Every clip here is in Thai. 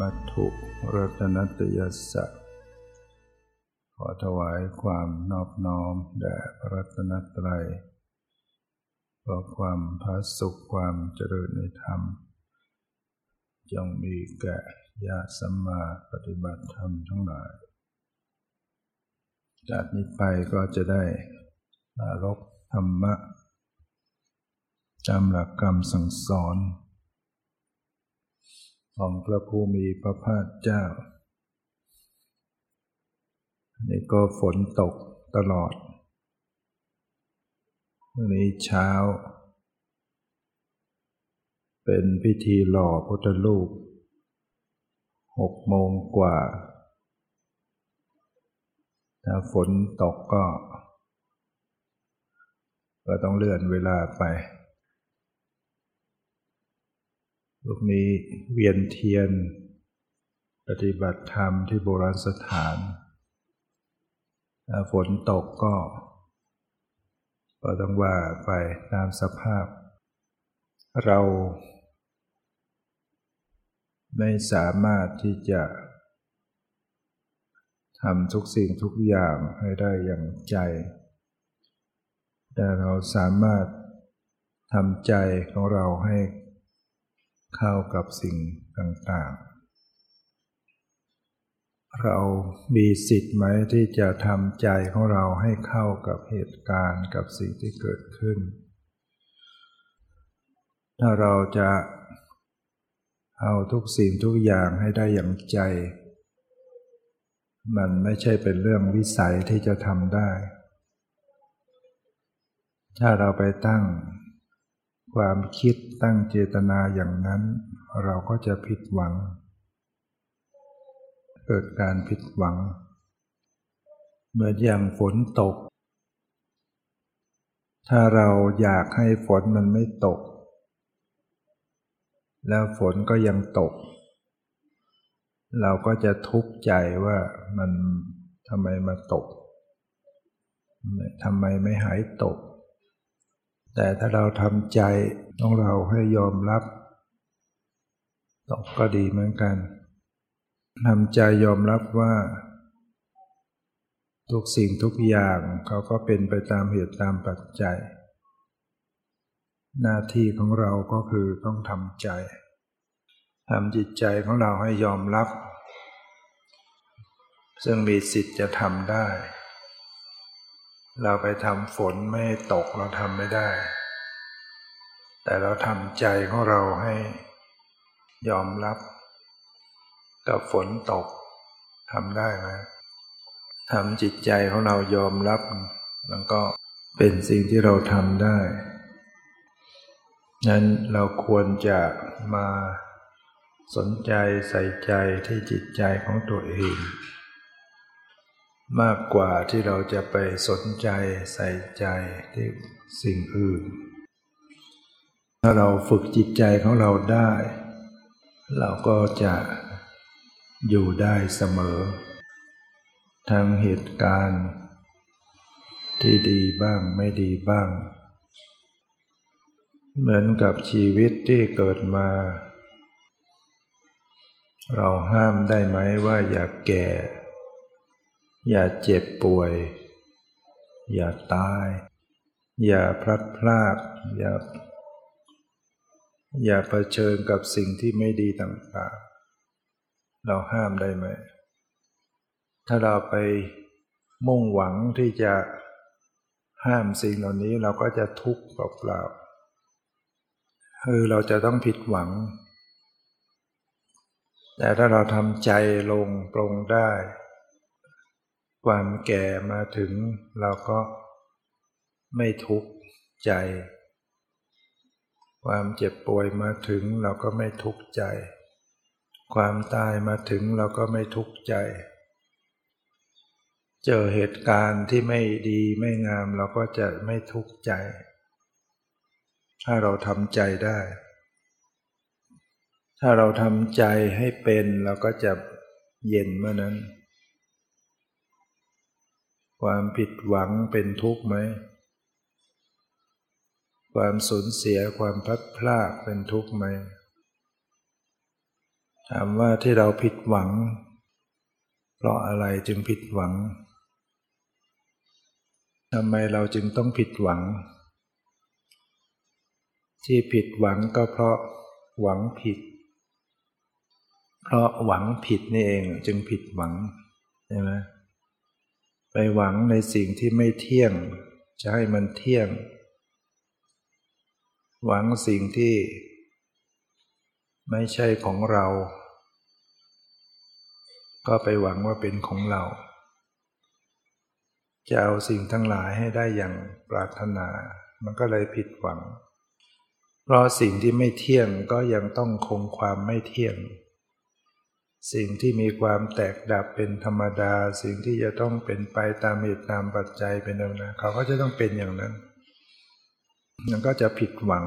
มัตถุรัตนตยสัจขอถวายความนอบน้อมแด่พระรัตนตรัย ขอความพระสุขความเจริญในธรรม จงมีแก่ญาติสัมมาปฏิบัติธรรมทั้งหลาย จากนี้ไปก็จะได้มารกธรรมะจำหลักกรรมสั่งสอน ของพระภูมิพระภาคเจ้า นี่ก็ฝนตกตลอด วันนี้เช้า เป็นพิธีหล่อพุทธรูปหกโมงกว่า ถ้าฝนตกก็ ก็ต้องเลื่อนเวลาไปลูกนี้เวียนเทียน ปฏิบัติธรรมที่โบราณสถาน ถ้าฝนตกก็ ก็ต้องว่าไปตามสภาพ เรา ไม่สามารถที่จะทำทุกสิ่งทุกอย่างให้ได้อย่างใจ แต่เราสามารถทำใจของเราให้เข้ากับสิ่งต่างๆ เรามีสิทธิ์ไหมที่จะทำใจของเราให้เข้ากับเหตุการณ์กับสิ่งที่เกิดขึ้น ถ้าเราจะเอาทุกสิ่งทุกอย่างให้ได้อย่างใจ มันไม่ใช่เป็นเรื่องวิสัยที่จะทำได้ ถ้าเราไปตั้งความคิดตั้งเจตนาอย่างนั้น เราก็จะผิดหวัง เกิดการผิดหวังเมื่ออย่างฝนตก ถ้าเราอยากให้ฝนมันไม่ตก แล้วฝนก็ยังตก เราก็จะทุกข์ใจว่ามันทำไมมาตกทำไมไม่หายตก แต่ถ้าเราทำใจของเราให้ยอมรับ ตกก็ดีเหมือนกัน ทำใจยอมรับว่า ทุกสิ่งทุกอย่างเขาก็เป็นไปตามเหตุตามปัจจัย หน้าที่ของเราก็คือต้องทำใจทำจิตใจของเราให้ยอมรับ ซึ่งมีสิทธิ์จะทำได้ เราไปทำฝนไม่ตกเราทำไม่ได้ แต่เราทำใจของเราให้ยอมรับ กับฝนตกทำได้ไหมทำจิตใจของเรายอมรับมันก็เป็นสิ่งที่เราทำได้นั้นเราควรจะมาสนใจใส่ใจที่จิตใจของตัวเอง มากกว่าที่เราจะไปสนใจใส่ใจที่สิ่งอื่น ถ้าเราฝึกจิตใจของเราได้ เราก็จะ อยู่ได้เสมอ ทั้งเหตุการณ์ ที่ดีบ้างไม่ดีบ้าง เหมือนกับชีวิตที่เกิดมา เราห้ามได้ไหมว่าอย่าแก่ อย่าเจ็บป่วย อย่าตาย อย่าพลัดพราก อย่าอย่าเผชิญกับสิ่งที่ไม่ดีต่างๆ เราห้ามได้ไหม ถ้าเราไปมุ่งหวังที่จะห้ามสิ่งเหล่านี้เราก็จะทุกข์เปล่าๆคือเราจะต้องผิดหวัง แต่ถ้าเราทำใจลงปรงได้ ความแก่มาถึงเราก็ไม่ทุกข์ใจ ความเจ็บป่วยมาถึงเราก็ไม่ทุกข์ใจ ความตายมาถึงเราก็ไม่ทุกข์ใจ เจอเหตุการณ์ที่ไม่ดีไม่งามเราก็จะไม่ทุกข์ใจ ถ้าเราทำใจได้ ถ้าเราทำใจให้เป็นเราก็จะเย็นเมื่อนั้น ความผิดหวังเป็นทุกข์ไหม ความสูญเสียความพลัดพรากเป็นทุกข์ไหม ถามว่าที่เราผิดหวัง เพราะอะไรจึงผิดหวังทำไมเราจึงต้องผิดหวัง ที่ผิดหวังก็เพราะหวังผิด เพราะหวังผิดนี่เองจึงผิดหวังใช่ไหมไปหวังในสิ่งที่ไม่เที่ยง จะให้มันเที่ยง หวังสิ่งที่ไม่ใช่ของเรา ก็ไปหวังว่าเป็นของเรา จะเอาสิ่งทั้งหลายให้ได้อย่างปรารถนา มันก็เลยผิดหวัง เพราะสิ่งที่ไม่เที่ยงก็ยังต้องคงความไม่เที่ยง สิ่งที่มีความแตกดับเป็นธรรมดา สิ่งที่จะต้องเป็นไปตามเหตุตามปัจจัยเป็นธรรมดาเขาก็จะต้องเป็นอย่างนั้น มันก็จะผิดหวัง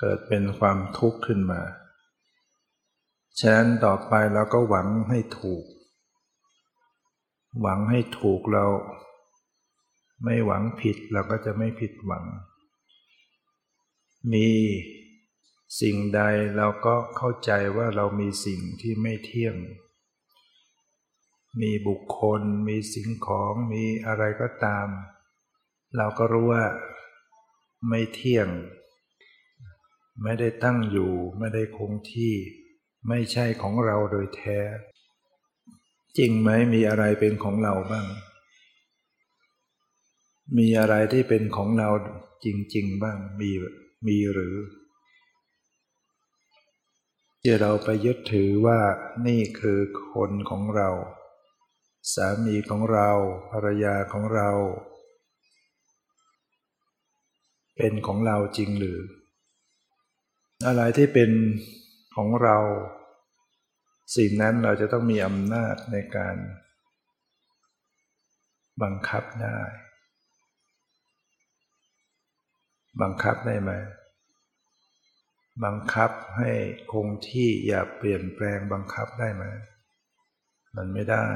เกิดเป็นความทุกข์ขึ้นมา ฉะนั้นต่อไปเราก็หวังให้ถูก หวังให้ถูกเรา ไม่หวังผิดเราก็จะไม่ผิดหวัง มีสิ่งใดเราก็เข้าใจว่าเรามีสิ่งที่ไม่เที่ยง มีบุคคล มีสิ่งของ มีอะไรก็ตาม เราก็รู้ว่าไม่เที่ยง ไม่ได้ตั้งอยู่ ไม่ได้คงที่ ไม่ใช่ของเราโดยแท้ จริงไหมมีอะไรเป็นของเราบ้าง มีอะไรที่เป็นของเราจริง ๆ บ้างมีมีหรือที่เราไปยึดถือว่านี่คือคนของเรา สามีของเราภรรยาของเรา เป็นของเราจริงหรือ อะไรที่เป็น ของเรา สิ่งนั้นเราจะต้องมีอำนาจในการบังคับได้ บังคับได้ไหม บังคับให้คงที่อย่าเปลี่ยนแปลงบังคับได้ไหม มันไม่ได้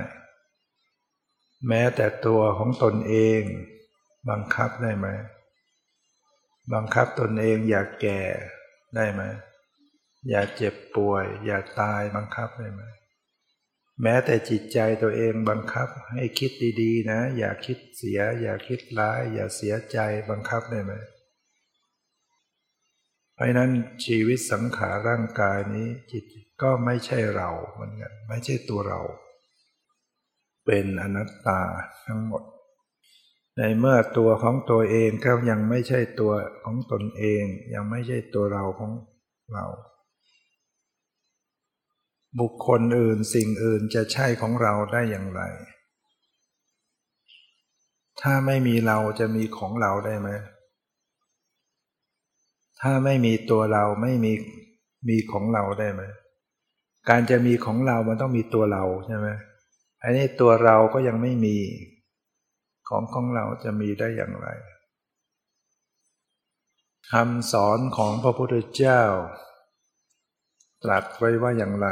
แม้แต่ตัวของตนเอง บังคับได้ไหม บังคับตนเองอย่าแก่ได้ไหม อย่าเจ็บป่วย อย่าตายบังคับได้ไหมแม้แต่จิตใจตัวเองบังคับให้คิดดีๆ นะ อย่าคิดเสีย อย่าคิดร้าย อย่าเสียใจบังคับได้ไหมเพราะนั้นชีวิตสังขารร่างกายนี้ จิตก็ไม่ใช่เราเหมือนกันไม่ใช่ตัวเรา เป็นอนัตตาทั้งหมด ในเมื่อตัวของตัวเองก็ยังไม่ใช่ตัวของตนเอง ยังไม่ใช่ตัวเราของเรา บุคคลอื่นสิ่งอื่นจะใช่ของเราได้อย่างไร ถ้าไม่มีเราจะมีของเราได้ไหม ถ้าไม่มีตัวเราไม่มีมีของเราได้ไหม การจะมีของเรามันต้องมีตัวเราใช่ไหมอันนี้ตัวเราก็ยังไม่มี ของของเราจะมีได้อย่างไรคำสอนของพระพุทธเจ้า ตรัสไว้ว่าอย่างไร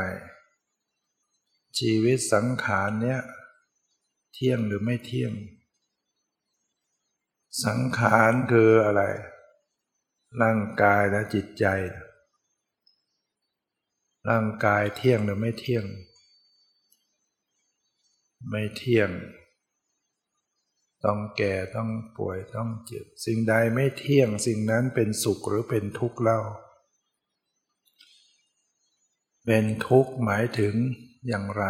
ชีวิตสังขารเนี้ยเที่ยงหรือไม่เที่ยง สังขารคืออะไร ร่างกายและจิตใจ ร่างกายเที่ยงหรือไม่เที่ยง ไม่เที่ยง ต้องแก่ต้องป่วยต้องเจ็บ สิ่งใดไม่เที่ยง สิ่งนั้นเป็นสุขหรือเป็นทุกข์เล่า เป็นทุกข์หมายถึง อย่างไร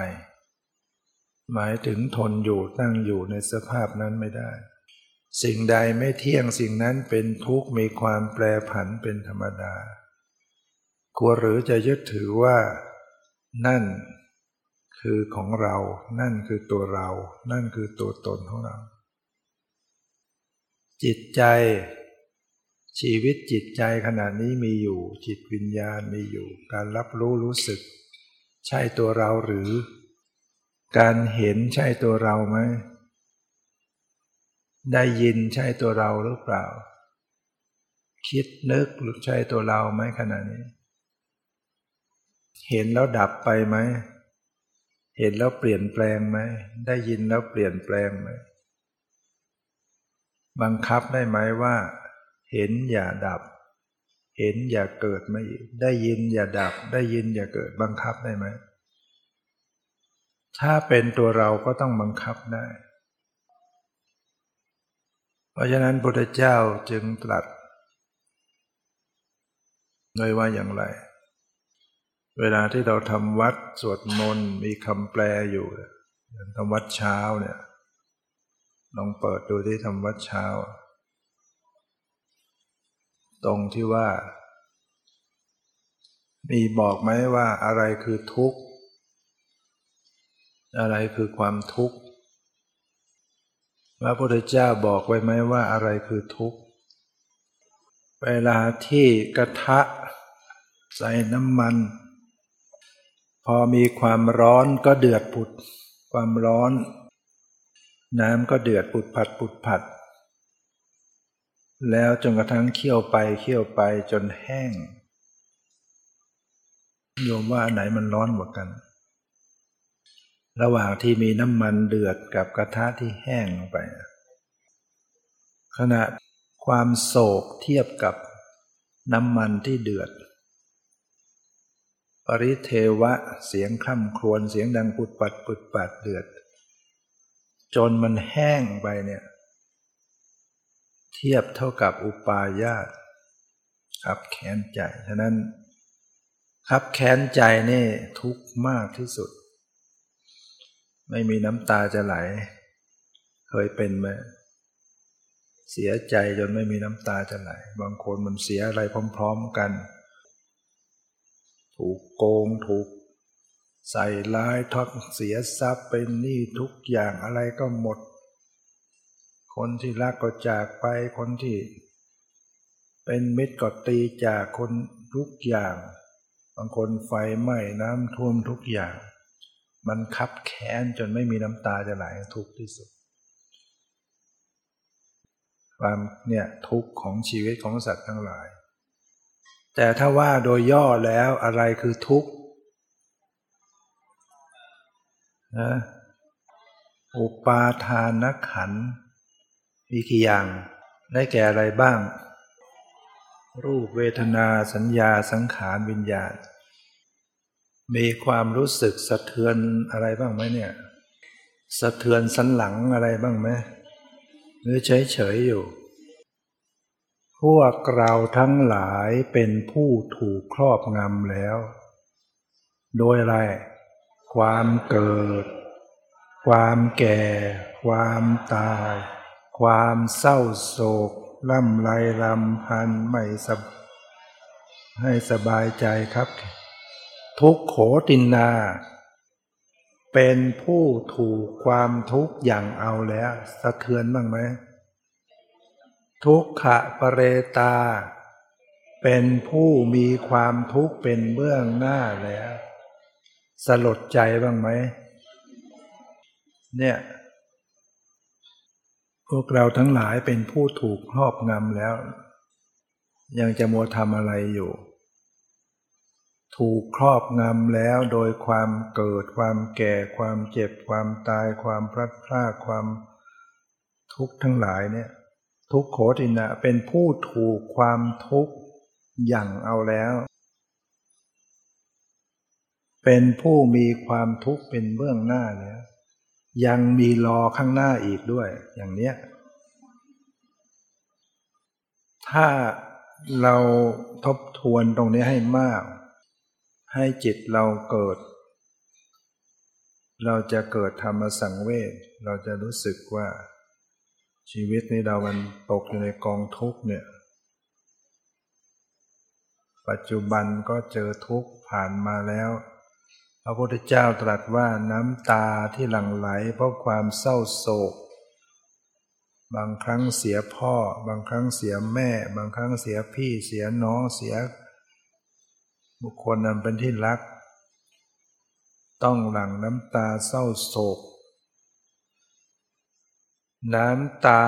หมายถึงทนอยู่ตั้งอยู่ในสภาพนั้นไม่ได้ สิ่งใดไม่เที่ยงสิ่งนั้นเป็นทุกข์มีความแปรผันเป็นธรรมดา ควรหรือจะยึดถือว่า นั่นคือของเรา นั่นคือตัวเรา นั่นคือตัวตนของเรา จิตใจ ชีวิตจิตใจขณะนี้มีอยู่ จิตวิญญาณมีอยู่ การรับรู้รู้สึก ใช่ตัวเราหรือ การเห็นใช่ตัวเราไหมได้ยินใช่ตัวเราหรือเปล่า คิดนึกหรือใช่ตัวเราไหมขณะนี้ เห็นแล้วดับไปไหม เห็นแล้วเปลี่ยนแปลงไหม ได้ยินแล้วเปลี่ยนแปลงไหม บังคับได้ไหมว่า เห็นอย่าดับ เห็นอย่าเกิดไม่ได้ยินอย่าดับ ได้ยินอย่าเกิดบังคับได้ไหมถ้าเป็นตัวเราก็ต้องบังคับได้ เพราะฉะนั้นพระพุทธเจ้าจึงตรัสเลยว่าอย่างไร เวลาที่เราทำวัดสวดมนต์มีคำแปลอยู่ทำวัดเช้าเนี่ย ลองเปิดดูที่ทำวัดเช้า ตรงที่ว่า มีบอกไหมว่าอะไรคือทุกข์ อะไรคือความทุกข์พระพุทธเจ้าบอกไว้ไหมว่าอะไรคือทุกข์ เวลาที่กระทะ ใส่น้ำมัน พอมีความร้อนก็เดือดปุด ความร้อน น้ำก็เดือดปุดผัดปุดผัด แล้วจนกระทั่งเคี่ยวไปเคี่ยวไปจนแห้ง โยมว่าไหนมันร้อนกว่ากัน ระหว่างที่มีน้ำมันเดือดกับกระทะที่แห้งลงไป ขณะความโศกเทียบกับน้ำมันที่เดือด ปริเทวะเสียงคร่ำครวญเสียงดังปุดปัดปุดปัดเดือด จนมันแห้งไปเนี่ย เทียบเท่ากับอุปาญาตขับแค้นใจ ฉะนั้นขับแค้นใจนี่ทุกข์มากที่สุด ไม่มีน้ำตาจะไหล เคยเป็นไหมเสียใจจนไม่มีน้ำตาจะไหล บางคนมันเสียอะไรพร้อม ๆกัน ถูกโกงถูกใส่ร้ายทักเสียทรัพย์เป็นหนี้ทุกอย่างอะไรก็หมด คนที่รักก็จากไปคนที่ เป็นมิตรก็ตีจากคนทุกอย่าง บางคนไฟไหม้น้ำท่วมทุกอย่าง มันคับแค้นจนไม่มีน้ำตาจะไหลทุกที่สุด ความเนี่ยทุกข์ของชีวิตของสัตว์ทั้งหลาย แต่ถ้าว่าโดยย่อแล้วอะไรคือทุกข์นะอุปาทานขัน มีกี่อย่าง ได้แก่อะไรบ้าง รูปเวทนาสัญญาสังขารวิญญาณ มีความรู้สึกสะเทือนอะไรบ้างไหมเนี่ย สะเทือนสันหลังอะไรบ้างไหมหรือเฉยเฉยอยู่ พวกเราทั้งหลายเป็นผู้ถูกครอบงำแล้ว โดยอะไร ความเกิด ความแก่ ความตาย ความเศร้าโศกล่ำไรลำพันไม่สบให้สบายใจครับ ทุกโขตินนา เป็นผู้ถูกความทุกข์อย่างเอาแล้ว สะเทือนบ้างไหมทุกขะปเรตา เป็นผู้มีความทุกข์เป็นเบื้องหน้าแล้ว สลดใจบ้างไหมเนี่ย พวกเราทั้งหลายเป็นผู้ถูกครอบงำแล้ว ยังจะมัวทำอะไรอยู่ ถูกครอบงำแล้วโดยความเกิดความแก่ความเจ็บความตายความพลัดพรากความทุกข์ทั้งหลายเนี่ยทุกโขตินะเป็นผู้ถูกความทุกข์อย่างเอาแล้ว เป็นผู้มีความทุกข์เป็นเบื้องหน้าแล้ว ยังมีรอข้างหน้าอีกด้วย อย่างเนี้ย ถ้าเราทบทวนตรงนี้ให้มาก ให้จิตเราเกิด เราจะเกิดธรรมสังเวชเราจะรู้สึกว่า ชีวิตนี้เรามันตกอยู่ในกองทุกข์เนี่ย ปัจจุบันก็เจอทุกข์ผ่านมาแล้ว ระพุทธเจ้าตรัสว่าน้ำตาที่หลั่งไหลเพราะความเศร้าโศก บางครั้งเสียพ่อ บางครั้งเสียแม่ บางครั้งเสียพี่เสียน้องเสีย บุคคลนั้นเป็นที่รัก ต้องหลั่งน้ำตาเศร้าโศก น้ำตา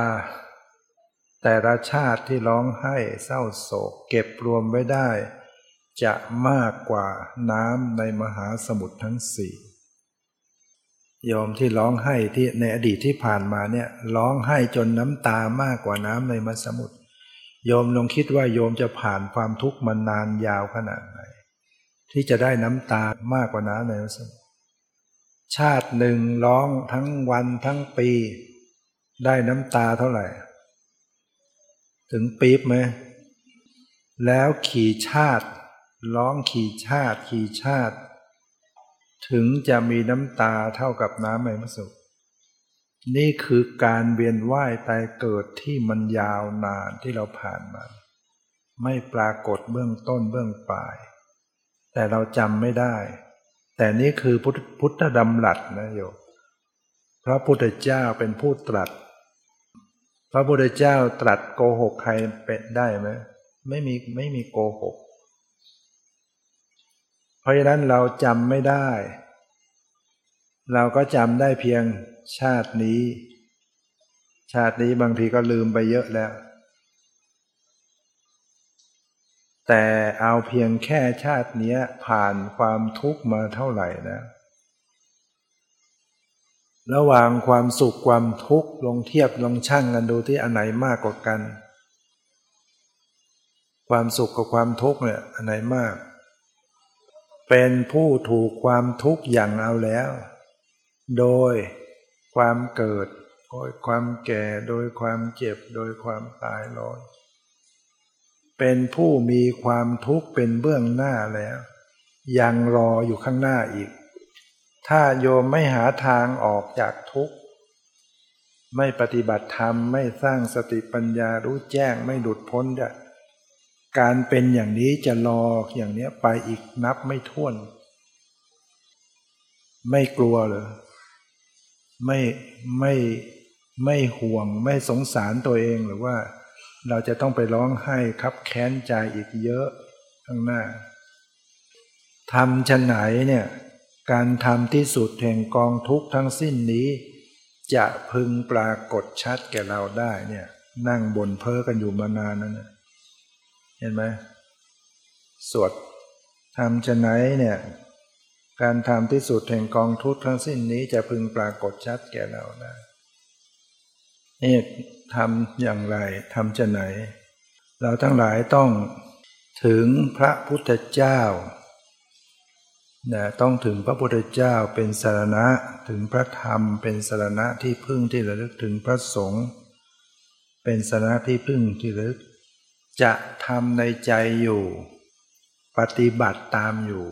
แต่ละชาติที่ร้องไห้เศร้าโศก เก็บรวมไว้ได้ จะมากกว่าน้ำในมหาสมุทรทั้งสี่โยมที่ร้องไห้ที่ในอดีตที่ผ่านมาเนี่ยร้องไห้จนน้ำตามากกว่าน้ำในมหาสมุทรโยมลองคิดว่าโยมจะผ่านความทุกข์มานานยาวขนาดไหน ที่จะได้น้ำตามากกว่าน้ำในมหาสมุทรชาติหนึ่งร้องทั้งวันทั้งปี ได้น้ำตาเท่าไหร่ ถึงปี๊บไหมแล้วขี่ชาติ ร้องขี่ชาติขี่ชาติ ถึงจะมีน้ำตาเท่ากับน้ำในมสุนี่คือการเวียนว่ายตายเกิดที่มันยาวนานที่เราผ่านมา ไม่ปรากฏเบื้องต้นเบื้องปลาย แต่เราจำไม่ได้ แต่นี่คือพุทธดำรัสนะโยพระพุทธเจ้าเป็นผู้ตรัส พระพุทธเจ้าตรัสโกหกใครเป็นได้ไหมไม่มีไม่มีโกหก เพราะฉะนั้นเราจำไม่ได้ เราก็จำได้เพียงชาตินี้ ชาตินี้บางทีก็ลืมไปเยอะแล้ว แต่เอาเพียงแค่ชาตินี้ผ่านความทุกข์มาเท่าไหร่นะระหว่างความสุขความทุกข์ลองเทียบลองชั่งกันดูที่อันไหนมากกว่ากัน ความสุขกับความทุกข์เนี่ยอันไหนมาก เป็นผู้ถูกความทุกข์อย่างเอาแล้ว โดยความเกิด โดยความแก่ โดยความเจ็บ โดยความตายรอยเป็นผู้มีความทุกข์เป็นเบื้องหน้าแล้ว ยังรออยู่ข้างหน้าอีก ถ้าโยมไม่หาทางออกจากทุกข์ ไม่ปฏิบัติธรรมไม่สร้างสติปัญญารู้แจ้งไม่หลุดพ้นจะ การเป็นอย่างนี้จะรออย่างนี้ไปอีกนับไม่ถ้วน ไม่กลัวเลยไม่ไม่ไม่ห่วงไม่สงสารตัวเองหรือว่า เราจะต้องไปร้องไห้คับแค้นใจอีกเยอะข้างหน้าทำชนไหนเนี่ย การทำที่สุดแห่งกองทุกทั้งสิ้นนี้ จะพึงปรากฏชัดแก่เราได้เนี่ย นั่งบนเพ้อกันอยู่มานานนั้นเนี่ย เห็นไหมสวดทำจะไหนเนี่ย การทำที่สุดแห่งกองทุกทั้งสิ้นนี้จะพึงปรากฏชัดแก่เราได้นี่ทำอย่างไรทำจะไหน เราทั้งหลายต้องถึงพระพุทธเจ้านะต้องถึงพระพุทธเจ้าเป็นสารณะถึงพระธรรมเป็นสารณะที่พึ่งที่ระลึกถึงพระสงฆ์เป็นสารณะที่พึ่งที่ระลึก จะทำในใจอยู่ ปฏิบัติตามอยู่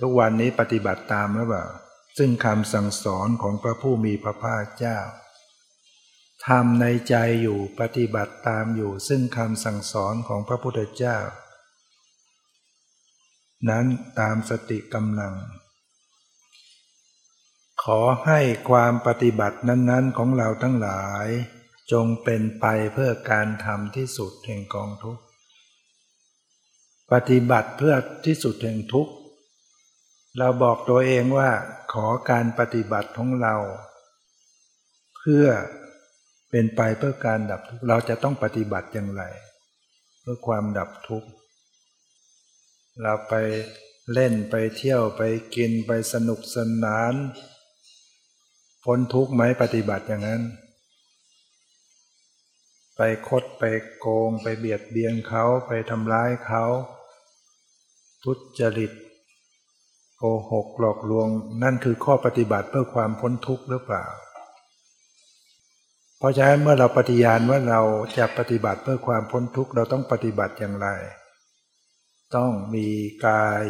ทุกวันนี้ปฏิบัติตามหรือเปล่าซึ่งคำสั่งสอนของพระผู้มีพระภาคเจ้าทำในใจอยู่ปฏิบัติตามอยู่ ซึ่งคำสั่งสอนของพระพุทธเจ้า นั้นตามสติกำลัง ขอให้ความปฏิบัตินั้น ๆของเราทั้งหลาย จงเป็นไปเพื่อการทำที่สุดแห่งกองทุกข์ ปฏิบัติเพื่อที่สุดแห่งทุกข์ เราบอกตัวเองว่าขอการปฏิบัติของเรา เพื่อเป็นไปเพื่อการดับทุกข์ เราจะต้องปฏิบัติอย่างไร เพื่อความดับทุกข์ เราไปเล่นไปเที่ยวไปกินไปสนุกสนาน พ้นทุกข์ไหมปฏิบัติอย่างนั้น ไปคดไปโกง ไปเบียดเบียนเขาไปทำร้ายเขาทุจริตโกหกหลอกลวง นั่นคือข้อปฏิบัติเพื่อความพ้นทุกข์หรือเปล่า เพราะฉะนั้นเมื่อเราปฏิญาณว่าเราจะปฏิบัติเพื่อความพ้นทุกข์เราต้องปฏิบัติอย่างไร ต้องมีกาย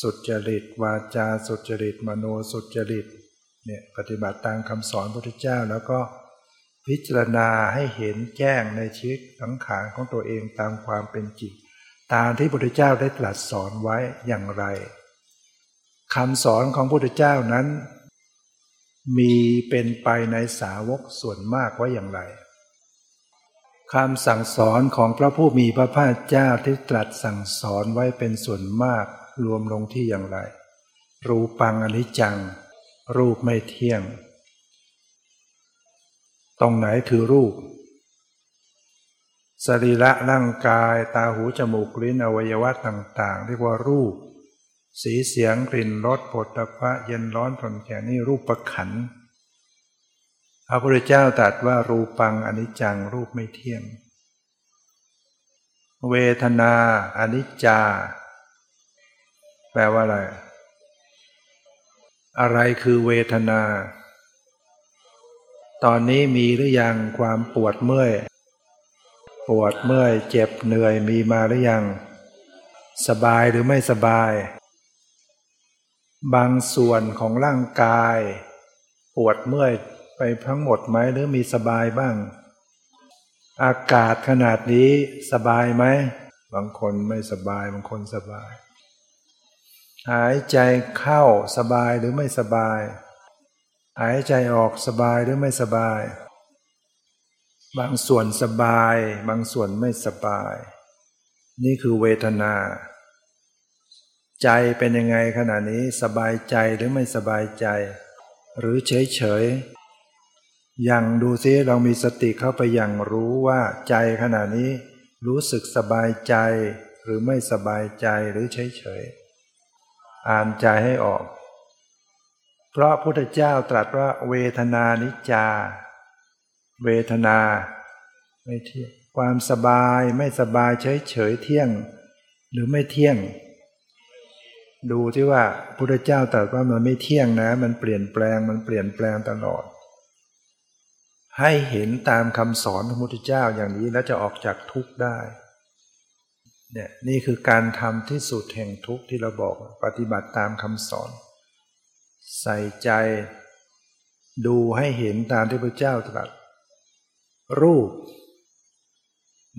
สุจริต วาจาสุจริต มโนสุจริตเนี่ยปฏิบัติตามคำสอนพระพุทธเจ้าแล้วก็ พิจารณาให้เห็นแจ้งในชีวิตสังขารของตัวเองตามความเป็นจริงตามที่พระพุทธเจ้าได้ตรัสสอนไว้อย่างไรคำสอนของพระพุทธเจ้านั้น มีเป็นไปในสาวกส่วนมากไว้อย่างไรคำสั่งสอนของพระผู้มีพระภาคเจ้าที่ตรัสสั่งสอนไว้เป็นส่วนมากรวมลงที่อย่างไร รูปังอนิจจัง รูปไม่เที่ยง ตรงไหนคือรูป สรีระร่างกายตาหูจมูกลิ้นอวัยวะต่างๆ เรียกว่ารูป สีเสียงกลิ่นรสผลตภะเย็นร้อนทนแข็งนี่รูปประขันพระพุทธเจ้าตรัสว่ารูปังอนิจจังรูปไม่เที่ยง เวทนาอนิจจา แปลว่าอะไร อะไรคือเวทนา ตอนนี้มีหรือยังความปวดเมื่อย ปวดเมื่อยเจ็บเหนื่อยมีมาหรือยัง สบายหรือไม่สบาย บางส่วนของร่างกาย ปวดเมื่อยไปทั้งหมดไหมหรือมีสบายบ้าง อากาศขนาดนี้สบายไหม บางคนไม่สบายบางคนสบาย หายใจเข้าสบายหรือไม่สบาย หายใจออกสบายหรือไม่สบาย บางส่วนสบาย บางส่วนไม่สบาย นี่คือเวทนา ใจเป็นยังไงขณะนี้สบายใจหรือไม่สบายใจ หรือเฉยเฉยยังดูซิเรามีสติเข้าไปยังรู้ว่าใจขณะนี้รู้สึกสบายใจ หรือไม่สบายใจหรือเฉยเฉยอ่านใจให้ออก เพราะพุทธเจ้าตรัสว่าเวทนานิจา เวทนา ไม่เที่ยงความสบายไม่สบายเฉยเฉยเที่ยง หรือไม่เที่ยง ดูที่ว่าพุทธเจ้าตรัสว่ามันไม่เที่ยงนะ มันเปลี่ยนแปลงมันเปลี่ยนแปลงตลอด ให้เห็นตามคำสอนของพุทธเจ้าอย่างนี้แล้วจะออกจากทุกข์ได้เนี่ยนี่คือการทำที่สุดแห่งทุกข์ที่เราบอกปฏิบัติตามคำสอน ใส่ใจ ดูให้เห็นตามที่พระเจ้าตรัสรูป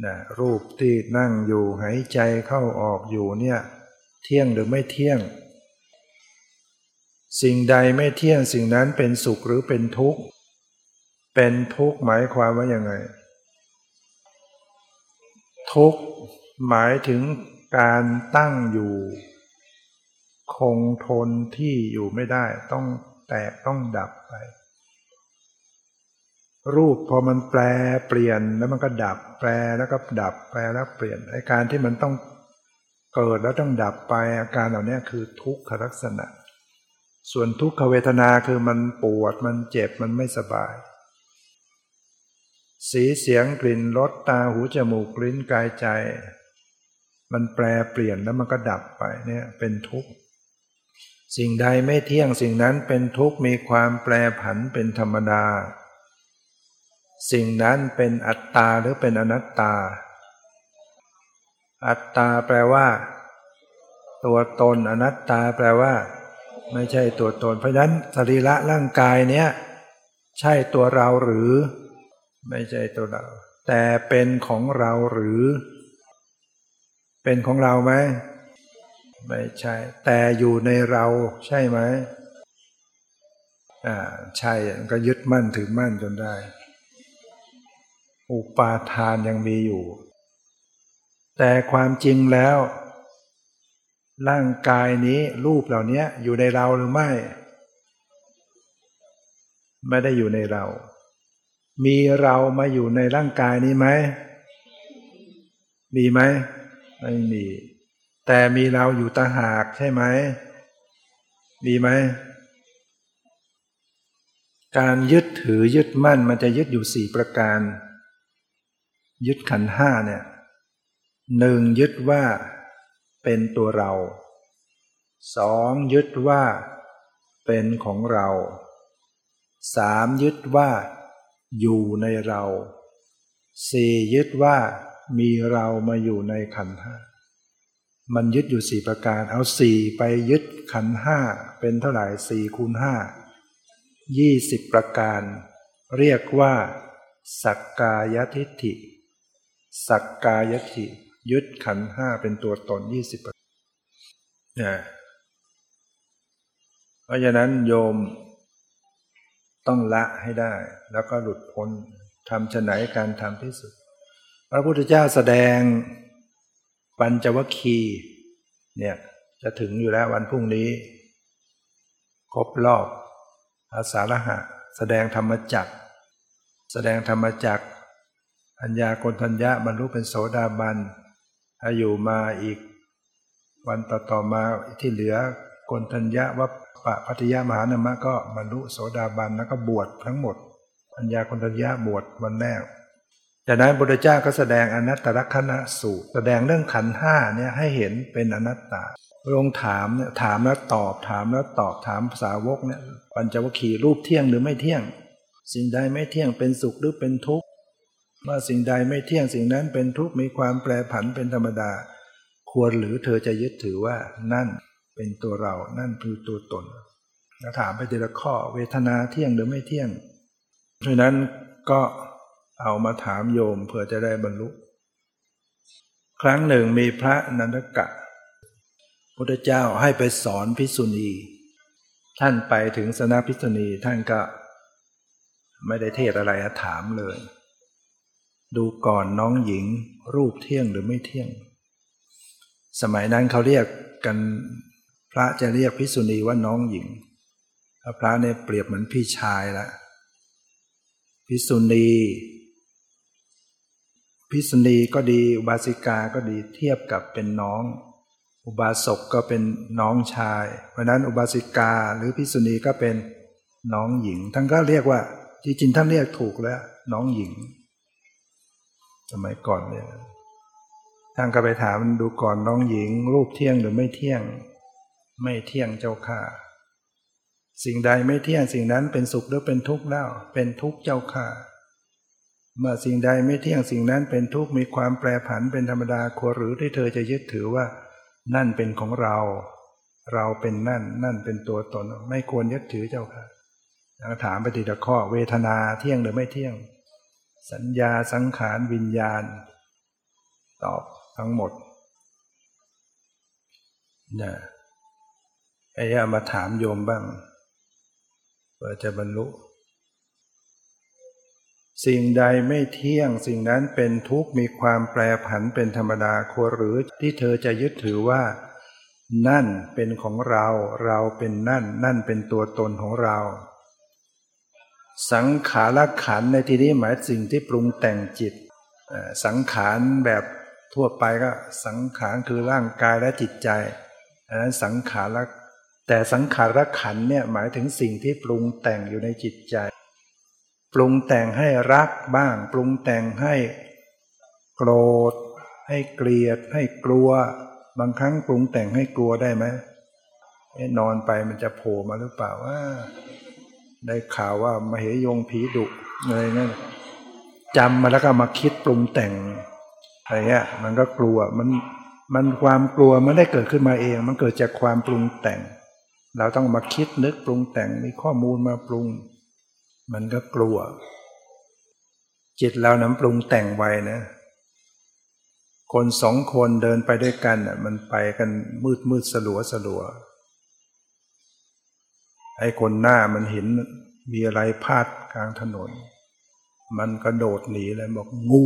นะรูปที่นั่งอยู่หายใจเข้าออกอยู่เนี่ย เที่ยงหรือไม่เที่ยง สิ่งใดไม่เที่ยงสิ่งนั้นเป็นสุขหรือเป็นทุกข์ เป็นทุกข์หมายความว่ายังไง ทุกข์หมายถึงการตั้งอยู่ คงทนที่อยู่ไม่ได้ ต้องแตกต้องดับไป รูปพอมันแปลเปลี่ยนแล้วมันก็ดับ แปลแล้วก็ดับแปลแล้วเปลี่ยนไอการที่มันต้องเกิดแล้วต้องดับไปอาการเหล่านี้คือทุกขลักษณะ ส่วนทุกขเวทนาคือมันปวดมันเจ็บมันไม่สบาย สีเสียงกลิ่นรสตาหูจมูกลิ้นกายใจ มันแปลเปลี่ยนแล้วมันก็ดับไปเนี่ยเป็นทุกข์ สิ่งใดไม่เที่ยงสิ่งนั้นเป็นทุกข์มีความแปรผันเป็นธรรมดา สิ่งนั้นเป็นอัตตาหรือเป็นอนัตตา อัตตาแปลว่า ตัวตนอนัตตาแปลว่า ไม่ใช่ตัวตน เพราะฉะนั้นสรีระร่างกายเนี้ยใช่ตัวเราหรือ ไม่ใช่ตัวเรา แต่เป็นของเราหรือ เป็นของเราไหม ไม่ใช่ แต่อยู่ในเราใช่ไหมอ่าใช่ก็ยึดมั่นถือมั่นจนได้ อุปาทานยังมีอยู่ แต่ความจริงแล้ว ร่างกายนี้รูปเหล่านี้อยู่ในเราหรือไม่ ไม่ได้อยู่ในเรา มีเรามาอยู่ในร่างกายนี้ไหม มีไหม ไม่มี แต่มีเราอยู่ตาหากใช่ไหม มีไหม การยึดถือยึดมั่นมันจะยึดอยู่สี่ประการ ยึดขันห้าเนี่ยหนึ่งยึดว่าเป็นตัวเราสองยึดว่า เป็นของเราสามยึดว่า อยู่ในเราสี่ยึดว่ามีเรามาอยู่ในขันห้า มันยึดอยู่สี่ประการ เอาสี่ไปยึดขันห้าเป็นเท่าไหร่สี่คูณห้ายี่สิบประการ เรียกว่า สักกายทิฏฐิ สักกายทิยึดขันห้าเป็นตัวตนยี่สิบเนี่ยเพราะฉะนั้นโยมต้องละให้ได้ แล้วก็หลุดพ้นทำชไหนการทำที่สุด พระพุทธเจ้าแสดง ปัญจวัคคีเนี่ยจะถึงอยู่แล้ววันพรุ่งนี้ ครบรอบอาสาฬหะ แสดงธรรมจักแสดงธรรมจักปัญญาโกนทัญญะบรรลุเป็นโสดาบันถ้าอยู่มาอีก วันต่อต่อมาที่เหลือโกนทัญญะวัปปะพัทยามหานามะก็บรรลุโสดาบันแล้วก็บวชทั้งหมด ปัญญาโกนทัญญะบวชวันแรก จากนั้นบุตรเจ้าก็แสดงอนัตตลกณะสูตร แสดงเรื่องขันห้าเนี่ยให้เห็นเป็นอนัตตาลงถามเนี่ยถามแล้วตอบถามแล้วตอบถามสาวกเนี่ยปัญจวัคคีย์รูปเที่ยงหรือไม่เที่ยง สิ่งใดไม่เที่ยงเป็นสุขหรือเป็นทุกข์เมื่อสิ่งใดไม่เที่ยงสิ่งนั้นเป็นทุกข์มีความแปรผันเป็นธรรมดา ควรหรือเธอจะยึดถือว่านั่นเป็นตัวเรานั่นคือตัวตนแล้วถามไปทีละข้อเวทนาเที่ยงหรือไม่เที่ยงเพราะนั้นก็ เอามาถามโยมเพื่อจะได้บรรลุ ครั้งหนึ่งมีพระนันทกะพุทธเจ้าให้ไปสอนพิษุณี ท่านไปถึงสนาพิษุณีท่านก็ ไม่ได้เทศอะไรถามเลย ดูก่อนน้องหญิงรูปเที่ยงหรือไม่เที่ยง สมัยนั้นเขาเรียกกันพระจะเรียกพิษุณีว่าน้องหญิง พระเนี่ยเปรียบเหมือนพี่ชายละพิษุณี พิษณีก็ดีอุบาสิกาก็ดีเทียบกับเป็นน้อง อุบาสกก็เป็นน้องชาย เพราะนั้นอุบาสิกาหรือพิษณีก็เป็นน้องหญิง ท่านก็เรียกว่าจริงๆท่านเรียกถูกแล้ว น้องหญิง สมัยก่อนเนี่ยท่านก็ไปถามดูก่อนน้องหญิง รูปเที่ยงหรือไม่เที่ยง ไม่เที่ยงเจ้าค่ะ สิ่งใดไม่เที่ยงสิ่งนั้นเป็นสุขหรือเป็นทุกข์แล้ว เป็นทุกข์เจ้าค่ะ เมื่อสิ่งใดไม่เที่ยงสิ่งนั้นเป็นทุกข์มีความแปรผันเป็นธรรมดาควรหรือที่เธอจะยึดถือว่า นั่นเป็นของเรา เราเป็นนั่น นั่นเป็นตัวตน ไม่ควรยึดถือเจ้าค่ะถามไปทีละข้อ เวทนาเที่ยงหรือไม่เที่ยง สัญญาสังขารวิญญาณ ตอบทั้งหมดเนี่ยไอ้ยามาถามโยมบ้างเพื่อจะบรรลุ สิ่งใดไม่เที่ยง สิ่งนั้นเป็นทุกข์มีความแปรผันเป็นธรรมดาควรหรือที่เธอจะยึดถือว่า นั่นเป็นของเรา เราเป็นนั่น นั่นเป็นตัวตนของเรา สังขารขันในที่นี้หมายสิ่งที่ปรุงแต่งจิต สังขารแบบทั่วไปก็สังขารคือร่างกายและจิตใจอันนั้นสังขารแต่สังขารขันเนี่ยหมายถึงสิ่งที่ปรุงแต่งอยู่ในจิตใจ ปรุงแต่งให้รักบ้าง ปรุงแต่งให้โกรธ ให้เกลียด ให้กลัว บางครั้งปรุงแต่งให้กลัวได้ไหมนอนไปมันจะโผล่มาหรือเปล่าว่า ได้ข่าวว่ามาเหยงผีดุอะไรเงี้ยจำมาแล้วก็มาคิดปรุงแต่งอะไรเงี้ยมันก็กลัวมันมันความกลัวมันได้เกิดขึ้นมาเอง มันเกิดจากความปรุงแต่ง เราต้องมาคิดนึกปรุงแต่งมีข้อมูลมาปรุง มันก็กลัว จิตเราน้ำปรุงแต่งไว้นะ คนสองคนเดินไปด้วยกันอะ มันไปกันมืดมืดสลัวสลัวไอ้คนหน้ามันเห็นมีอะไรพาดกลางถนน มันกระโดดหนีเลยบอกงู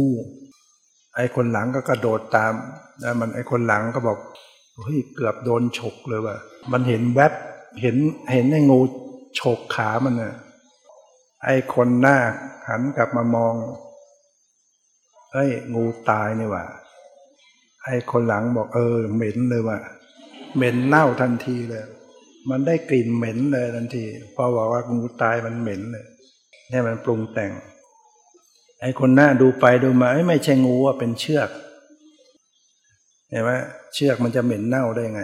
ไอ้คนหลังก็กระโดดตาม แล้วมันไอ้คนหลังก็บอกเฮ้ยเกือบโดนฉกเลยว่ะ มันเห็นแวบเห็นเห็นไอ้งูฉกขามันน่ะ ไอ้คนหน้าหันกลับมามองเอ้ยงูตายนี่ว่าไอ้คนหลังบอกเออ เหม็นเลยว่าเหม็นเน่าทันทีเลย มันได้กลิ่นเหม็นเลยทันทีพอบอกว่างูตายมันเหม็นเลยนี่มันปรุงแต่ง ไอ้คนหน้าดูไปดูมาไม่ใช่งูว่าเป็นเชือกเห็นไหมเชือกมันจะเหม็นเน่าได้ไง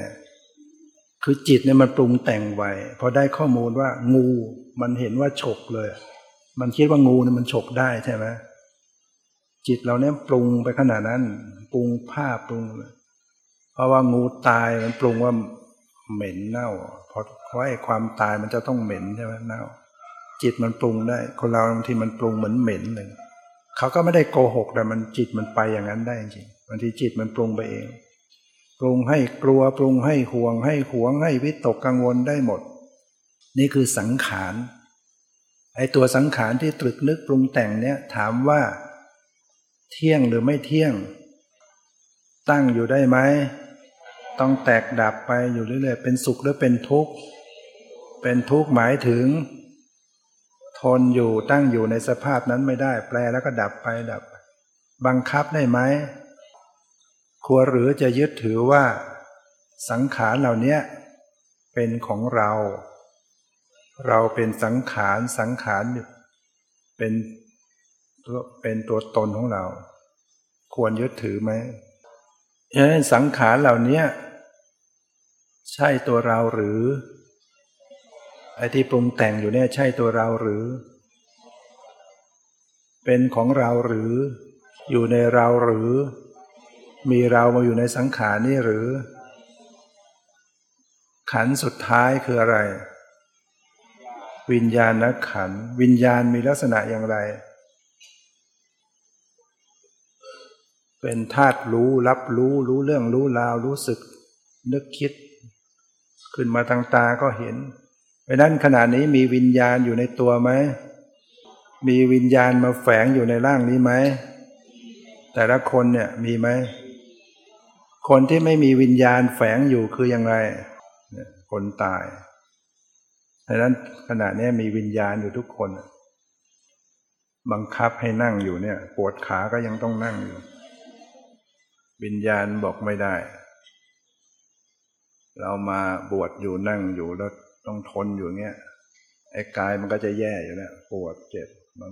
คือจิตเนี่ยมันปรุงแต่งไว้พอได้ข้อมูลว่างูมันเห็นว่าฉกเลย มันคิดว่างูเนี่ยมันฉกได้ใช่ไหมจิตเราเนี่ยปรุงไปขนาดนั้น ปรุงภาพปรุง เพราะว่างูตายมันปรุงว่าเหม็นเน่าเพราะเพราะไอ้ความตายมันจะต้องเหม็นใช่ไหมเน่า จิตมันปรุงได้ คนเราบางทีมันปรุงเหมือนเหม็นเลยเขาก็ไม่ได้โกหกแต่มันจิตมันไปอย่างนั้นได้จริงบางทีจิตมันปรุงไปเอง รุงให้กลัวปรุงให้ห่วงให้หวงให้วิตกกังวลได้หมด นี่คือสังขารไอตัวสังขารที่ตรึกนึกปรุงแต่งเนี่ยถามว่า เที่ยงหรือไม่เที่ยง ตั้งอยู่ได้ไหมต้องแตกดับไปอยู่เรื่อยๆ เป็นสุขหรือเป็นทุกข์ เป็นทุกข์หมายถึง ทนอยู่ตั้งอยู่ในสภาพนั้นไม่ได้ แปลแล้วก็ดับไปดับ บังคับได้ไหม ควรหรือจะยึดถือว่า สังขารเหล่านี้เป็นของเรา เราเป็นสังขารสังขารเป็นตัวเป็นตัวตนของเรา ควรยึดถือไหมฉะนั้นสังขารเหล่านี้ใช่ตัวเราหรือไอ้ที่ปรุงแต่งอยู่เนี่ยใช่ตัวเราหรือ เป็นของเราหรือ อยู่ในเราหรือ มีเรามาอยู่ในสังขารนี่หรือ ขันสุดท้ายคืออะไร วิญญาณนักขัน วิญญาณมีลักษณะอย่างไร เป็นธาตุรู้รับรู้รู้เรื่องรู้ราวรู้สึก นึกคิด ขึ้นมาทางตาก็เห็นเพราะนั้นขณะนี้มีวิญญาณอยู่ในตัวไหมมีวิญญาณมาแฝงอยู่ในร่างนี้ไหมแต่ละคนเนี่ยมีไหม คนที่ไม่มีวิญญาณแฝงอยู่คืออย่างไรคนตายดังนั้นขณะนี้มีวิญญาณอยู่ทุกคน บังคับให้นั่งอยู่เนี่ย ปวดขาก็ยังต้องนั่งอยู่ วิญญาณบอกไม่ได้ เรามาบวชอยู่นั่งอยู่แล้วต้องทนอยู่เงี้ยไอ้กายมันก็จะแย่อยู่แล้วปวดเจ็บมัน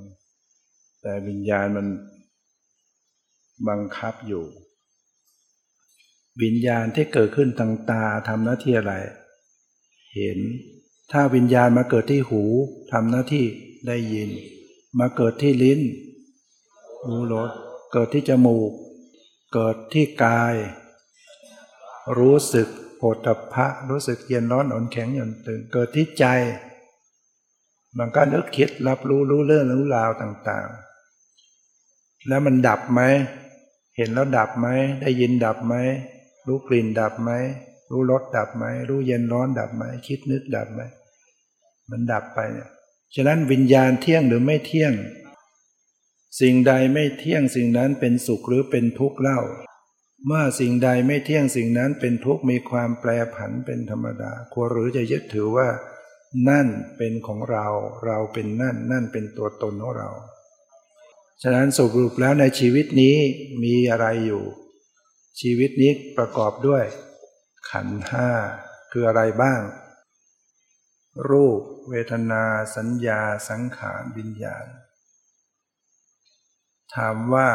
แต่วิญญาณมันบังคับอยู่ วิญญาณที่เกิดขึ้นทางตาทำหน้าที่อะไร เห็น ถ้าวิญญาณมาเกิดที่หูทำหน้าที่ได้ยิน มาเกิดที่ลิ้นรู้รสเกิดที่จมูก เกิดที่กาย รู้สึกโฏฐพะรู้สึกเย็นร้อนอ่อนแข็งหย่อนตึงเกิดที่ใจ มันก็นึกคิดรับรู้รู้เรื่องรู้ราวต่างๆ แล้วมันดับไหมเห็นแล้วดับไหมได้ยินดับไหม รู้กลิ่นดับไหม รู้รสดับไหม รู้เย็นร้อนดับไหม คิดนึกดับไหม มันดับไปเนี่ยฉะนั้นวิญญาณเที่ยงหรือไม่เที่ยง สิ่งใดไม่เที่ยงสิ่งนั้นเป็นสุขหรือเป็นทุกข์เล่า เมื่อสิ่งใดไม่เที่ยงสิ่งนั้นเป็นทุกข์มีความแปรผันเป็นธรรมดา ควรหรือจะยึดถือว่า นั่นเป็นของเรา เราเป็นนั่น นั่นเป็นตัวตนของเรา ฉะนั้นสรุปแล้วในชีวิตนี้มีอะไรอยู่ ชีวิตนี้ประกอบด้วย ขันห้าคืออะไรบ้าง รูป เวทนา สัญญา สังขารวิญญาณ ถามว่า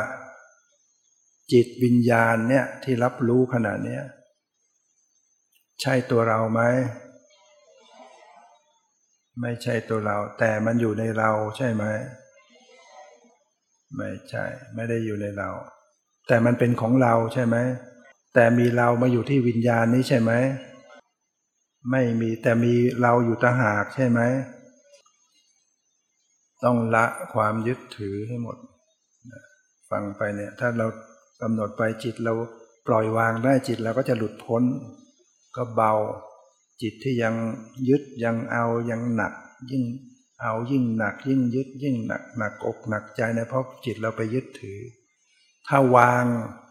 จิตวิญญาณเนี่ยที่รับรู้ขณะนี้ใช่ตัวเราไหมไม่ใช่ตัวเรา แต่มันอยู่ในเราใช่ไหม ไม่ใช่ ไม่ได้อยู่ในเรา แต่มันเป็นของเราใช่ไหม แต่มีเรามาอยู่ที่วิญญาณนี้ใช่ไหม ไม่มีแต่มีเราอยู่ตาหากใช่ไหม ต้องละความยึดถือให้หมด ฟังไปเนี่ย ถ้าเรากำหนดไปจิตเราปล่อยวางได้จิตเราก็จะหลุดพ้น ก็เบา จิตที่ยังยึดยังเอายังหนัก ยิ่งเอายิ่งหนัก ยิ่งยึดยิ่งหนักหนักอกหนักใจนะเพราะจิตเราไปยึดถือ ถ้าวาง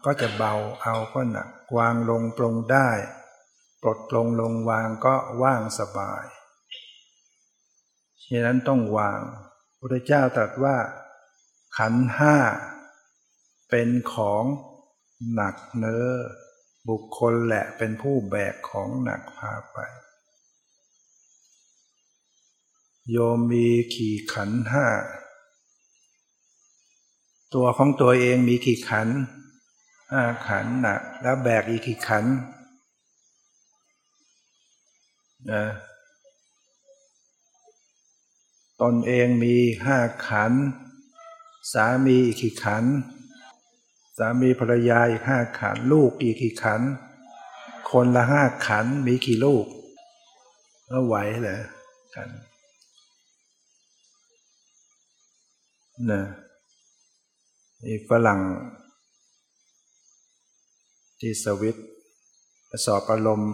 ก็จะเบาเอาก็หนัก วางลงปรงได้ ปลดปลงลงวางก็ว่างสบายฉะนั้นต้องวางพระเจ้าตรัสว่า ขันห้า เป็นของหนักเนื้อบุคคลแหละเป็นผู้แบกของหนักพาไป โยมมีขี่ขันห้า ตัวของตัวเองมีขี่ขันห้าขันหนักแล้วแบกอีกขี่ขันนะตนเองมีห้าขัน สามีอีกขี่ขัน สามีภรรยาอีกห้าขัน ลูกอีกกี่ขัน คนละห้าขันมีกี่ลูกก็ไหวเหรอกันนะ นี่ฝรั่ง ที่สวิตสอบอารมณ์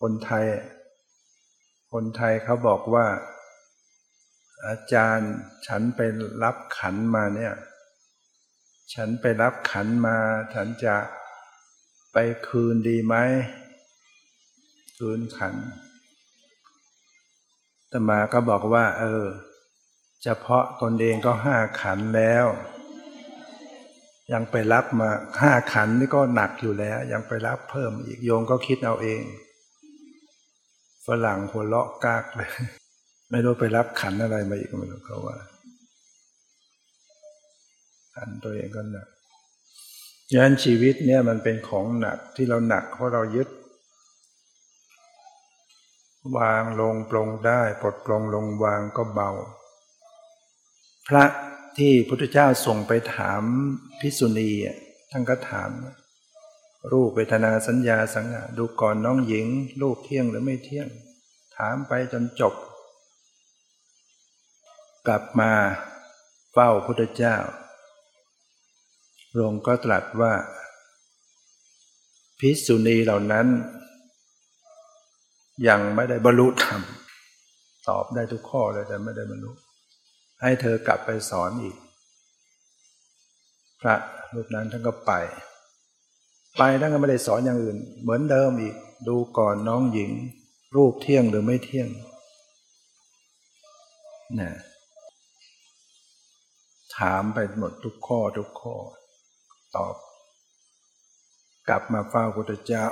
คนไทย คนไทยเขาบอกว่า อาจารย์ฉันไปรับขันมาเนี่ย ฉันไปรับขันมา ฉันจะไปคืนดีไหมคืนขันตมาก็บอกว่า เออ เฉพาะตนเองก็ห้าขันแล้ว ยังไปรับมาห้าขันนี่ก็หนักอยู่แล้ว ยังไปรับเพิ่มอีกโยงก็คิดเอาเองฝรั่งหัวเลาะกากเลย ไม่รู้ไปรับขันอะไรมาอีกไม่รู้เขาว่า ขันตัวเองก็หนักยันชีวิตเนี่ยมันเป็นของหนักที่เราหนักเพราะเรายึด วางลงปลงได้ปลดปลงลงวางก็เบา พระ ที่พุทธเจ้าส่งไปถามพิสุณีท่านก็ถาม รูปเวทนาสัญญาสังหาดูก่อนน้องหญิง รูปเที่ยงหรือไม่เที่ยง ถามไปจนจบ กลับมาเฝ้าพุทธเจ้าพระองค์ก็ตรัสว่า พิสุณีเหล่านั้น ยังไม่ได้บรรลุธรรมตอบได้ทุกข้อเลยแต่ไม่ได้บรรลุ ให้เธอกลับไปสอนอีก พระรูปนั้นท่านก็ไป ไปท่านก็ไม่ได้สอนอย่างอื่น เหมือนเดิมอีก ดูก่อนน้องหญิง รูปเที่ยงหรือไม่เที่ยงนะถามไปหมดทุกข้อทุกข้อ ตอบ กลับมาเฝ้าพระพุทธเจ้า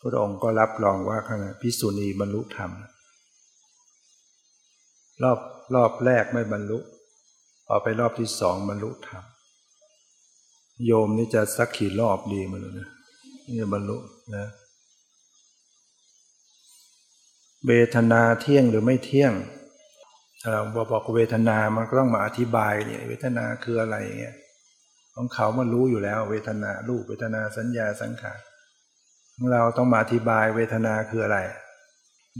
พระองค์ก็รับรองว่าขณะพิสุณีบรรลุธรรม รอบรอบแรกไม่บรรลุพอไปรอบที่สองบรรลุธรรมโยมนี่จะสักขี่รอบดีมาเลยนะนี่บรรลุนะเวทนาเที่ยงหรือไม่เที่ยงเราบอกเวทนามันก็ต้องมาอธิบายเนี่ย เวทนาคืออะไรเงี้ยของเขามันรู้อยู่แล้ว เวทนารูปเวทนาสัญญาสังขารของเราต้องมาอธิบายเวทนาคืออะไร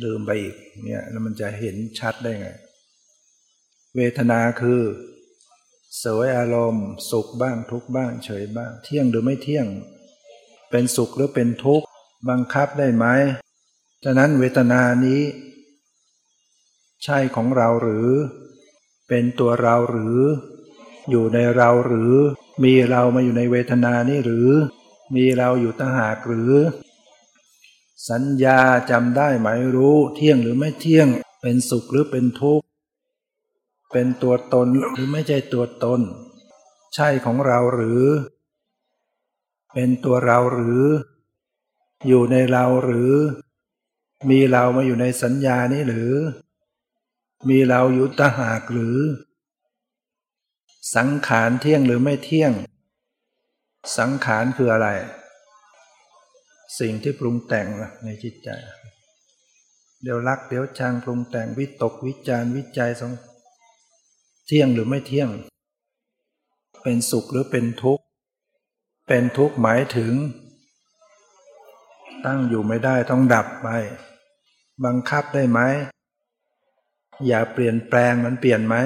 ลืมไปอีกเนี่ยแล้วมันจะเห็นชัดได้ไง เวทนาคือสวยอารมณ์สุขบ้างทุกบ้าง เฉยบ้าง เที่ยงหรือไม่เที่ยง เป็นสุขหรือเป็นทุกข์บังคับได้ไหมฉะนั้นเวทนานี้ ใช่ของเราหรือ เป็นตัวเราหรือ อยู่ในเราหรือ มีเรามาอยู่ในเวทนานี้หรือ มีเราอยู่ต่างหากหรือ สัญญาจำได้ไหมรู้เที่ยงหรือไม่เที่ยง เป็นสุขหรือเป็นทุกข์ เป็นตัวตนหรือไม่ใช่ตัวตน ใช่ของเราหรือ เป็นตัวเราหรือ อยู่ในเราหรือ มีเรามาอยู่ในสัญญานี้หรือ มีเราอยู่ต่างหากหรือ สังขารเที่ยงหรือไม่เที่ยง สังขารคืออะไร สิ่งที่ปรุงแต่งในจิตใจ เดี๋ยวรักเดี๋ยวชังปรุงแต่งวิตกวิจารวิจัยสองเที่ยงหรือไม่เที่ยง เป็นสุขหรือเป็นทุกข์ เป็นทุกข์หมายถึง ตั้งอยู่ไม่ได้ต้องดับไป บังคับได้ไหม อย่าเปลี่ยนแปลงมันเปลี่ยนไหม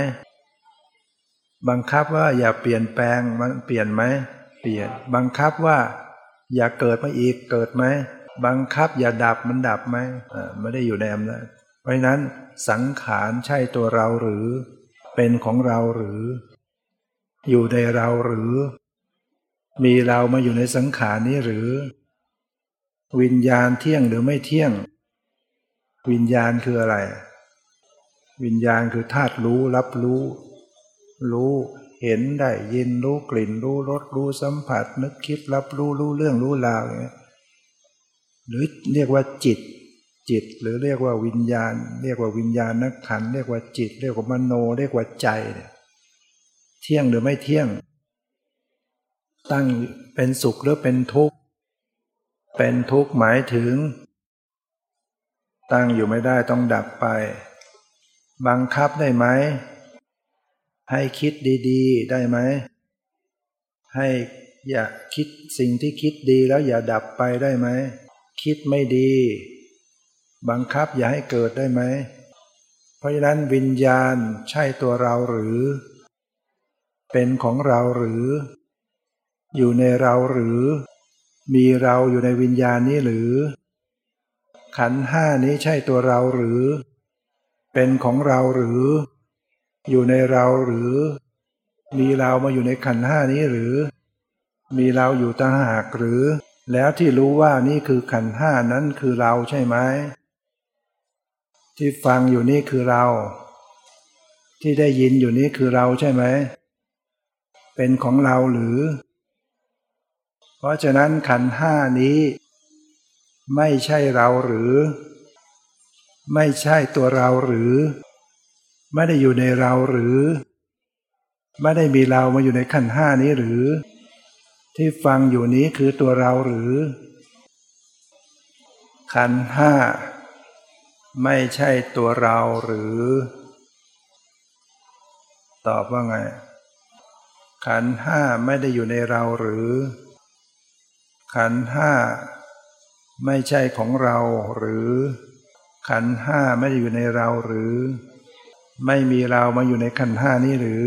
บังคับว่าอย่าเปลี่ยนแปลงมันเปลี่ยนไหม เปลี่ยน บังคับว่า อย่าเกิดมาอีกเกิดไหมบังคับอย่าดับมันดับไหมไม่ได้อยู่ในอำนาจเพราะนั้นสังขารใช่ตัวเราหรือ เป็นของเราหรือ อยู่ในเราหรือ มีเรามาอยู่ในสังขารนี้หรือ วิญญาณเที่ยงหรือไม่เที่ยง วิญญาณคืออะไร วิญญาณคือธาตุรู้รับรู้ รู้ เห็นได้ยินรู้กลิ่นรู้รสรู้สัมผัส นึกคิดรับรู้รู้เรื่องรู้ราวอย่างนี้หรือเรียกว่าจิต จิต หรือเรียกว่าวิญญาณ เรียกว่าวิญญาณนักขันเรียกว่าจิต เรียกว่ามโน เรียกว่าใจเนี่ยเที่ยงหรือไม่เที่ยง ตั้งเป็นสุขหรือเป็นทุกข์เป็นทุกข์หมายถึง ตั้งอยู่ไม่ได้ต้องดับไป บังคับได้ไหม ให้คิดดีๆ ได้ไหม ให้อย่าคิดสิ่งที่คิดดีแล้วอย่าดับไปได้ไหม คิดไม่ดี บังคับอย่าให้เกิดได้ไหม เพราะฉะนั้นวิญญาณใช่ตัวเราหรือ เป็นของเราหรือ อยู่ในเราหรือ มีเราอยู่ในวิญญาณนี้หรือ ขันห้านี้ใช่ตัวเราหรือ เป็นของเราหรือ อยู่ในเราหรือ มีเรามาอยู่ในขันห้านี้หรือ มีเราอยู่ต่างหากหรือ แล้วที่รู้ว่านี่คือขันห้านั้นคือเราใช่ไหมที่ฟังอยู่นี่คือเรา ที่ได้ยินอยู่นี้คือเราใช่ไหมเป็นของเราหรือ เพราะฉะนั้นขันห้านี้ ไม่ใช่เราหรือ ไม่ใช่ตัวเราหรือ ไม่ได้อยู่ในเราหรือ ไม่ได้มีเรามาอยู่ในขันห้านี้หรือ ที่ฟังอยู่นี้คือตัวเราหรือ ขันห้าไม่ใช่ตัวเราหรือ ตอบว่าไง ขันห้าไม่ได้อยู่ในเราหรือ ขันห้าไม่ใช่ของเราหรือ ขันห้าไม่ได้อยู่ในเราหรือ ไม่มีเรามาอยู่ในขันห้านี้หรือ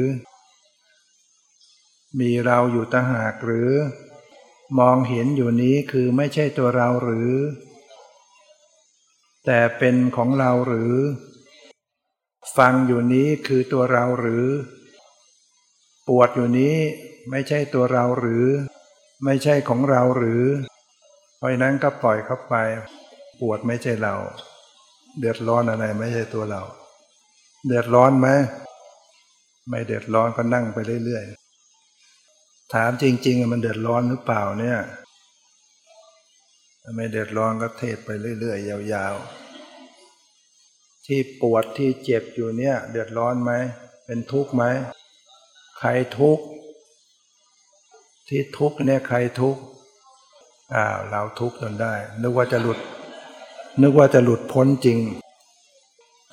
มีเราอยู่ต่างหากหรือ มองเห็นอยู่นี้คือไม่ใช่ตัวเราหรือ แต่เป็นของเราหรือ ฟังอยู่นี้คือตัวเราหรือ ปวดอยู่นี้ไม่ใช่ตัวเราหรือ ไม่ใช่ของเราหรือ เพราะนั้นก็ปล่อยเข้าไป ปวดไม่ใช่เรา เดือดร้อนอะไรไม่ใช่ตัวเรา เดือดร้อนไหมไม่เดือดร้อนก็นั่งไปเรื่อยๆถามจริงๆมันเดือดร้อนหรือเปล่าเนี่ยไม่เดือดร้อนก็เทศไปเรื่อยๆยาวๆ ที่ปวดที่เจ็บอยู่เนี่ย เดือดร้อนไหมเป็นทุกข์ไหมใครทุกข์ที่ทุกข์เนี่ยใครทุกข์อ้าวเราทุกข์จนได้ นึกว่าจะหลุด นึกว่าจะหลุดพ้นจริง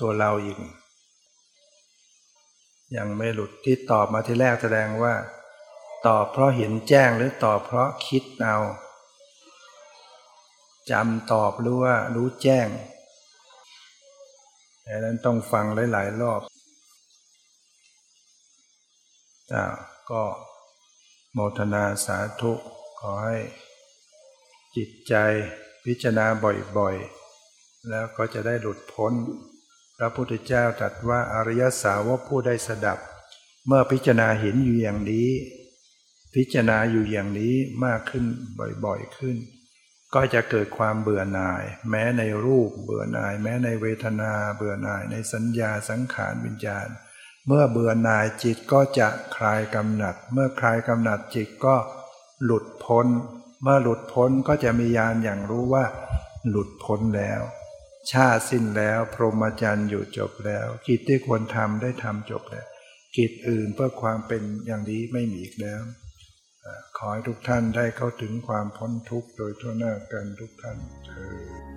ตัวเราอีก ยังไม่หลุดที่ตอบมาที่แรกแสดงว่า ตอบเพราะเห็นแจ้งหรือตอบเพราะคิดเอาจำตอบหรู้ว่ารู้แจ้งดังนั้นต้องฟังหลาย ๆ รอบอ่าก็โมทนาสาธุขอให้ จิตใจพิจารณาบ่อย ๆ แล้วก็จะได้หลุดพ้น พระพุทธเจ้าตรัสว่าอริยสาวกผู้ได้สดับ เมื่อพิจารณาเห็นอยู่อย่างนี้ พิจารณาอยู่อย่างนี้มากขึ้นบ่อยๆขึ้น ก็จะเกิดความเบื่อหน่าย แม้ในรูปเบื่อหน่าย แม้ในเวทนาเบื่อหน่ายในสัญญาสังขารวิญญาณ เมื่อเบื่อหน่ายจิตก็จะคลายกำหนัด เมื่อคลายกำหนัดจิตก็หลุดพ้น เมื่อหลุดพ้นก็จะมีญาณอย่างรู้ว่า หลุดพ้นแล้ว ชาสิ้นแล้ว พรหมจรรย์อยู่จบแล้ว กิจที่ควรทำได้ทำจบแล้ว กิจอื่นเพื่อความเป็นอย่างนี้ไม่มีอีกแล้ว ขอให้ทุกท่านได้เข้าถึงความพ้นทุกข์โดยทั่วหน้ากันทุกท่านเถิด